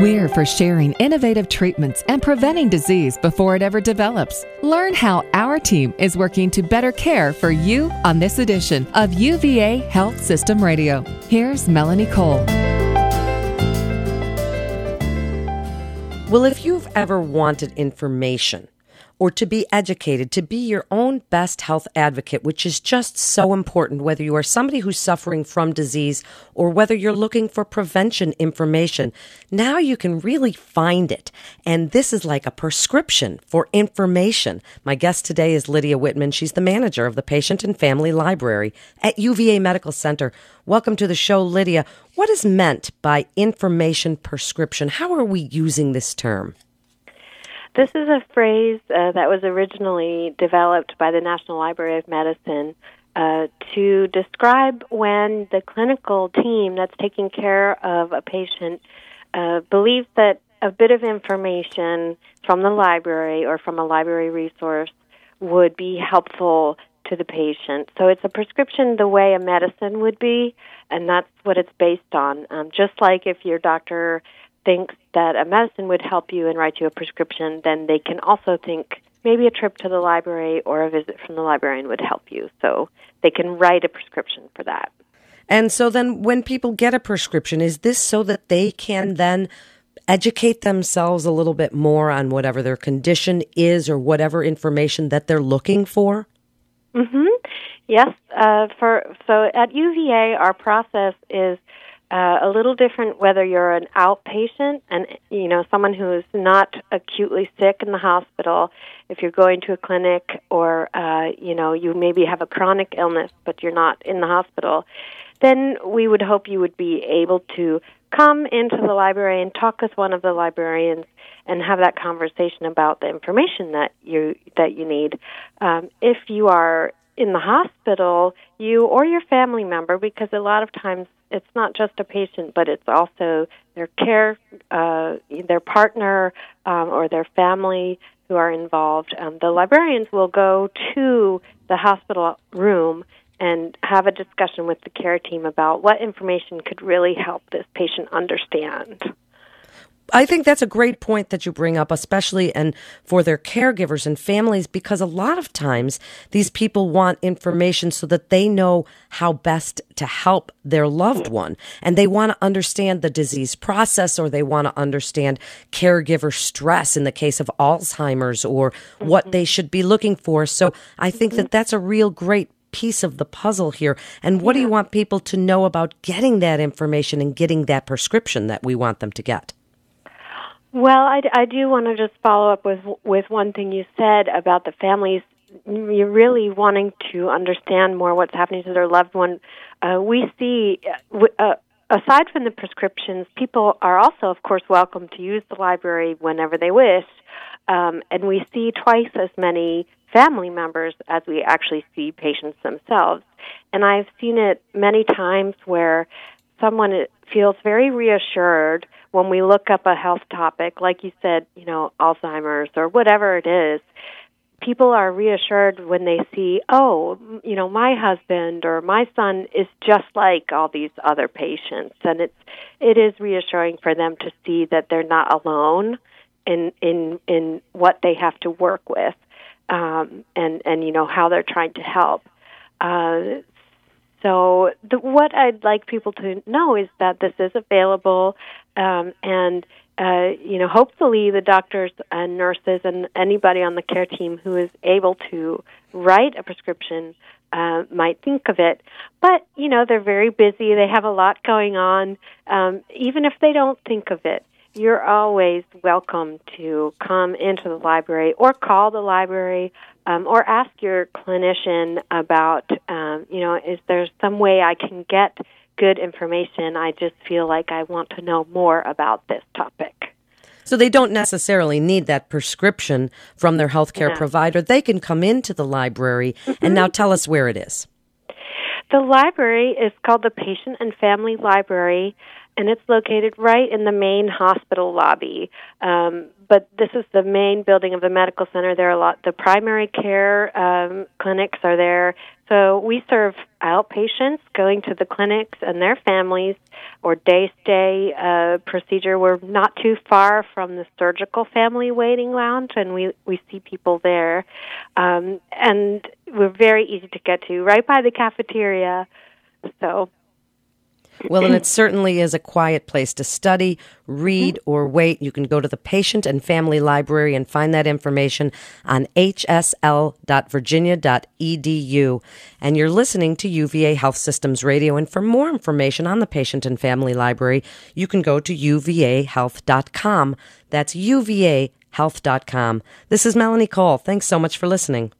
We're for sharing innovative treatments and preventing disease before it ever develops. Learn how our team is working to better care for you on this edition of UVA Health System Radio. Here's Melanie Cole. Well, if you've ever wanted information, or to be educated, to be your own best health advocate, which is just so important, whether you are somebody who's suffering from disease or whether you're looking for prevention information. Now you can really find it. And this is like a prescription for information. My guest today is Lydia Witman. She's the manager of the Patient and Family Library at UVA Medical Center. Welcome to the show, Lydia. What is meant by information prescription? How are we using this term? This is a phrase uh, that was originally developed by the National Library of Medicine uh, to describe when the clinical team that's taking care of a patient uh, believes that a bit of information from the library or from a library resource would be helpful to the patient. So it's a prescription the way a medicine would be, and that's what it's based on. Um, just like if your doctor thinks that a medicine would help you and write you a prescription, then they can also think maybe a trip to the library or a visit from the librarian would help you. So they can write a prescription for that. And so then when people get a prescription, is this so that they can then educate themselves a little bit more on whatever their condition is or whatever information that they're looking for? Mhm. Yes, uh, for so at UVA our process is uh, a little different whether you're an outpatient and you know someone who is not acutely sick in the hospital if you're going to a clinic or uh, you know you maybe have a chronic illness but you're not in the hospital then we would hope you would be able to come into the library and talk with one of the librarians and have that conversation about the information that you that you need. Um, if you are in the hospital, you or your family member, because a lot of times it's not just a patient, but it's also their care, uh, their partner, um, or their family who are involved. Um, the librarians will go to the hospital room and have a discussion with the care team about what information could really help this patient understand. I think that's a great point that you bring up, especially and for their caregivers and families, because a lot of times these people want information so that they know how best to help their loved one. And they want to understand the disease process or they want to understand caregiver stress in the case of Alzheimer's or what mm-hmm. they should be looking for. So I think that that's a real great piece of the puzzle here. And what do you want people to know about getting that information and getting that prescription that we want them to get? Well, I, I do want to just follow up with with one thing you said about the families. You're really wanting to understand more what's happening to their loved one. Uh, we see, uh, uh, aside from the prescriptions, people are also, of course, welcome to use the library whenever they wish. Um, and we see twice as many family members as we actually see patients themselves. And I've seen it many times where someone feels very reassured when we look up a health topic, like you said, you know, Alzheimer's or whatever it is, people are reassured when they see, oh, you know, my husband or my son is just like all these other patients, and it's it is reassuring for them to see that they're not alone in in in what they have to work with, um, and and you know how they're trying to help. Uh, so, the, what I'd like people to know is that this is available, um, and uh, you know, hopefully, the doctors and nurses and anybody on the care team who is able to write a prescription uh, might think of it. But you know, they're very busy; they have a lot going on. Um, even if they don't think of it, you're always welcome to come into the library or call the library um, or ask your clinician about, um, you know, is there some way I can get good information? I just feel like I want to know more about this topic. So they don't necessarily need that prescription from their healthcare provider. They can come into the library mm-hmm. and now tell us where it is. The library is called the Patient and Family Library and it's located right in the main hospital lobby. Um, but this is the main building of the medical center. There are a lot. The primary care um, clinics are there. So we serve outpatients going to the clinics and their families or day stay uh, procedure. We're not too far from the surgical family waiting lounge, and we, we see people there. Um, and we're very easy to get to, right by the cafeteria. So well, and it certainly is a quiet place to study, read, mm-hmm. or wait. You can go to the Patient and Family Library and find that information on hsl.virginia.edu. And you're listening to UVA Health Systems Radio. And for more information on the Patient and Family Library, you can go to uvahealth.com. That's uvahealth.com. This is Melanie Cole. Thanks so much for listening.